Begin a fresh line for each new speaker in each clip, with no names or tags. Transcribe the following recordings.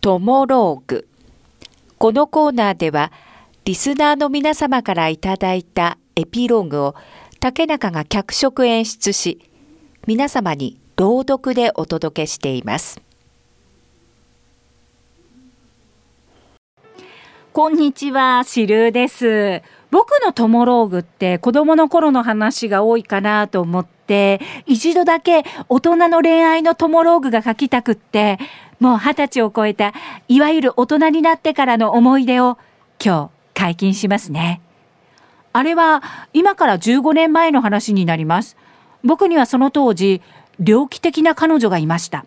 トモローグ。このコーナーでは、リスナーの皆様からいただいたエピローグを竹中が脚色演出し、皆様に朗読でお届けしています。
こんにちは、シルーです。僕のトモローグって子供の頃の話が多いかなと思って、一度だけ大人の恋愛のトモローグが書きたくって、もう二十歳を超えた、いわゆる大人になってからの思い出を今日解禁しますね。あれは今から15年前の話になります。僕にはその当時、猟奇的な彼女がいました。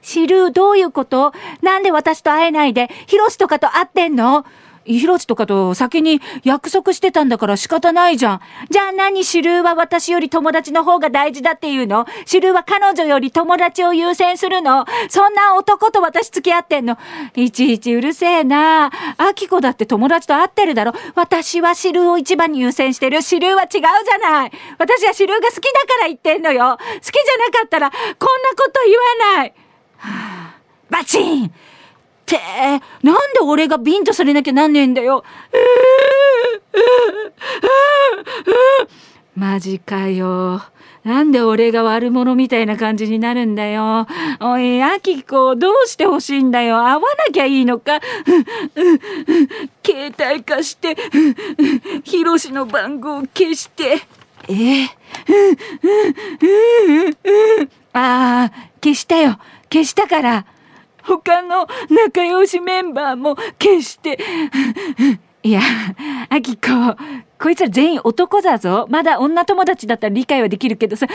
知るどういうこと？なんで私と会えないで、ヒロシとかと会ってんの？ヒロシとかと先に約束してたんだから仕方ないじゃん。じゃあ何シルーは私より友達の方が大事だっていうの？シルーは彼女より友達を優先するの？そんな男と私付き合ってんの？いちいちうるせえな。アキコだって友達と会ってるだろ？私はシルーを一番に優先してる。シルーは違うじゃない。私はシルーが好きだから言ってんのよ。好きじゃなかったらこんなこと言わない。バチンってなんで俺がビンとされなきゃなんねえんだよ。マジかよ。なんで俺が悪者みたいな感じになるんだよ。おい、アキコ、どうしてほしいんだよ。会わなきゃいいのか。携帯貸して、ヒロシの番号消して。え？ああ、消したよ。消したから。他の仲良しメンバーも決して。いや、アキコ、こいつら全員男だぞ。まだ女友達だったら理解はできるけどさ。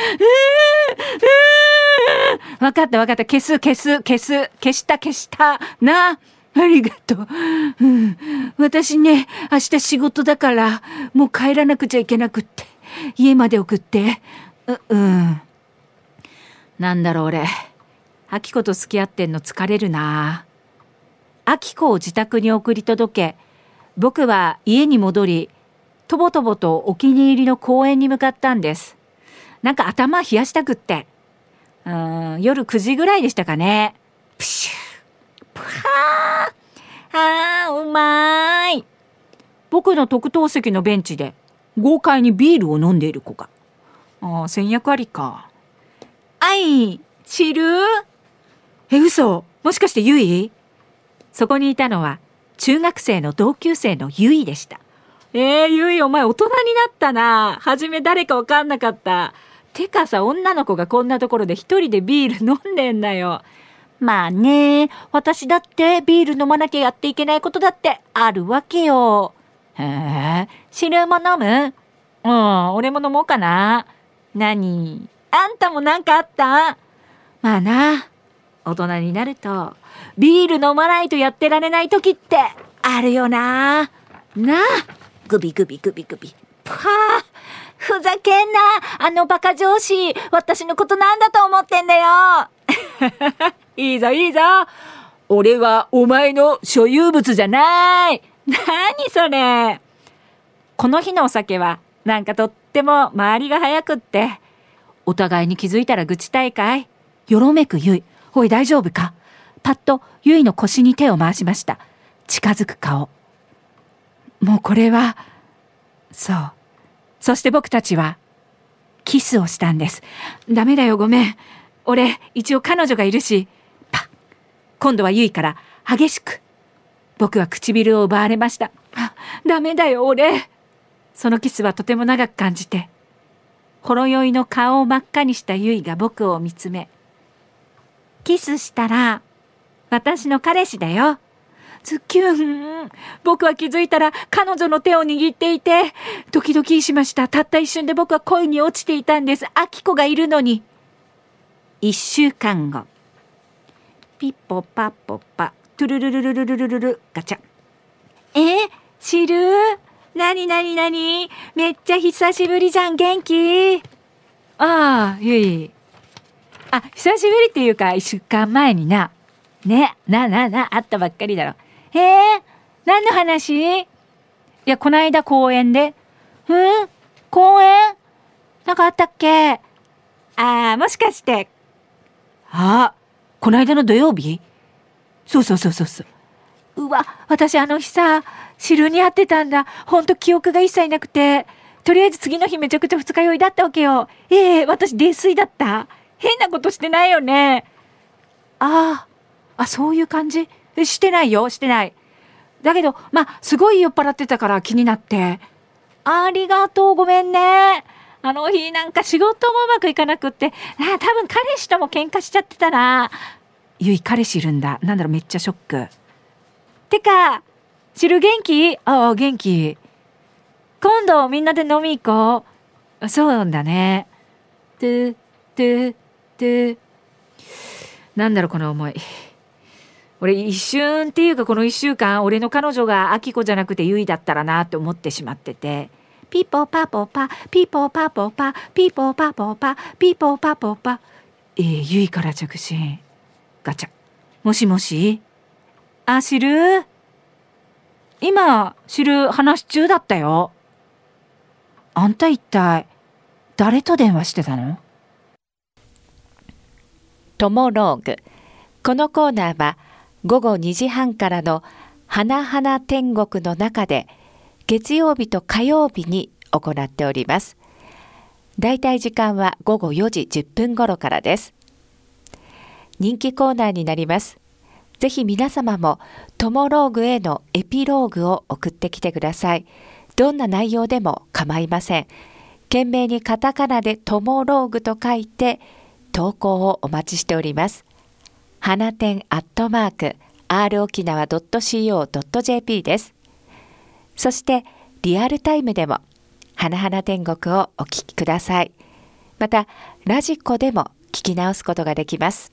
わかったわかった。消す消す消す。消した消した。な。ありがとう。うん、私ね、明日仕事だから、もう帰らなくちゃいけなくって。家まで送って。う、うん。なんだろう俺。アキコと付き合ってんの疲れるな。アキコを自宅に送り届け、僕は家に戻り、とぼとぼとお気に入りの公園に向かったんです。なんか頭冷やしたくって。うん、夜9時ぐらいでしたかね。プシュー。プハー。あー、うまーい。僕の特等席のベンチで豪快にビールを飲んでいる子が。ああ、戦略ありか。あい、知るえ、嘘？もしかしてゆいそこにいたのは、中学生の同級生のゆいでした。えー、ゆいお前大人になったな。はじめ誰かわかんなかった。てかさ、女の子がこんなところで一人でビール飲んでんだよ。まあね、私だってビール飲まなきゃやっていけないことだってあるわけよ。へえ、汁も飲む？うん、俺も飲もうかな。何？あんたもなんかあった？まあな。大人になると、ビール飲まないとやってられない時ってあるよな。なあ、グビグビグビグビ。はあ、ふざけんな。あのバカ上司、私のことなんだと思ってんだよ。いいぞいいぞ。俺はお前の所有物じゃない。何それ。この日のお酒は、なんかとっても周りが早くって、お互いに気づいたら愚痴大会。よろめくゆい。おい大丈夫か？パッとゆいの腰に手を回しました。近づく顔。もうこれは、そう。そして僕たちは、キスをしたんです。ダメだよ、ごめん。俺、一応彼女がいるし、パッ。今度はゆいから激しく。僕は唇を奪われました。ダメだよ、俺。そのキスはとても長く感じて、ほろ酔いの顔を真っ赤にしたゆいが僕を見つめ、キスしたら、私の彼氏だよ。ズキュン。僕は気づいたら彼女の手を握っていて、ドキドキしました。たった一瞬で僕は恋に落ちていたんです。アキコがいるのに。一週間後。ピッポパッポッパ、トゥルルルルルルルルル、ガチャ。え知るなになになにめっちゃ久しぶりじゃん、元気？ああ、ゆい。あ、久しぶりっていうか、一週間前にな。ね、な、な、な、会ったばっかりだろ。へえ、何の話？いや、こないだ公園で。うん？公園？なんかあったっけ？ああ、もしかして。あ、こないだの土曜日？そうそうそうそうそう。うわ、私あの日さ、汁に会ってたんだ。ほんと記憶が一切なくて。とりあえず次の日めちゃくちゃ二日酔いだったわけよ。ええー、私泥酔だった？変なことしてないよね。ああ、あ、そういう感じ？してないよ、してない。だけど、まあ、すごい酔っ払ってたから気になって。ありがとう、ごめんね。あの日なんか仕事もうまくいかなくって、あ多分彼氏とも喧嘩しちゃってたら、ゆい彼氏いるんだ。なんだろう、めっちゃショック。てか、知る元気？ああ、元気。今度みんなで飲み行こう。そうなんだね。トゥ、トゥ。なんだろう、この思い。俺一瞬っていうかこの一週間、俺の彼女がアキコじゃなくてユイだったらなって思ってしまってて。ピポパポパ、ピポパポパ、ピポパポパ、ピポパポパ。えー、ゆいから着信。ガチャ。もしもし？あ、知る？今、知る話中だったよ。あんた一体、誰と電話してたの？
トモローグ。このコーナーは午後2時半からの花々天国の中で月曜日と火曜日に行っております。だいたい時間は午後4時10分頃からです。人気コーナーになります。ぜひ皆様もトモローグへのエピローグを送ってきてください。どんな内容でも構いません。懸命にカタカナでトモローグと書いて投稿をお待ちしております。花店アットマーク r 沖縄 .co.jp です。そしてリアルタイムでも花々天国をお聞きください。またラジコでも聞き直すことができます。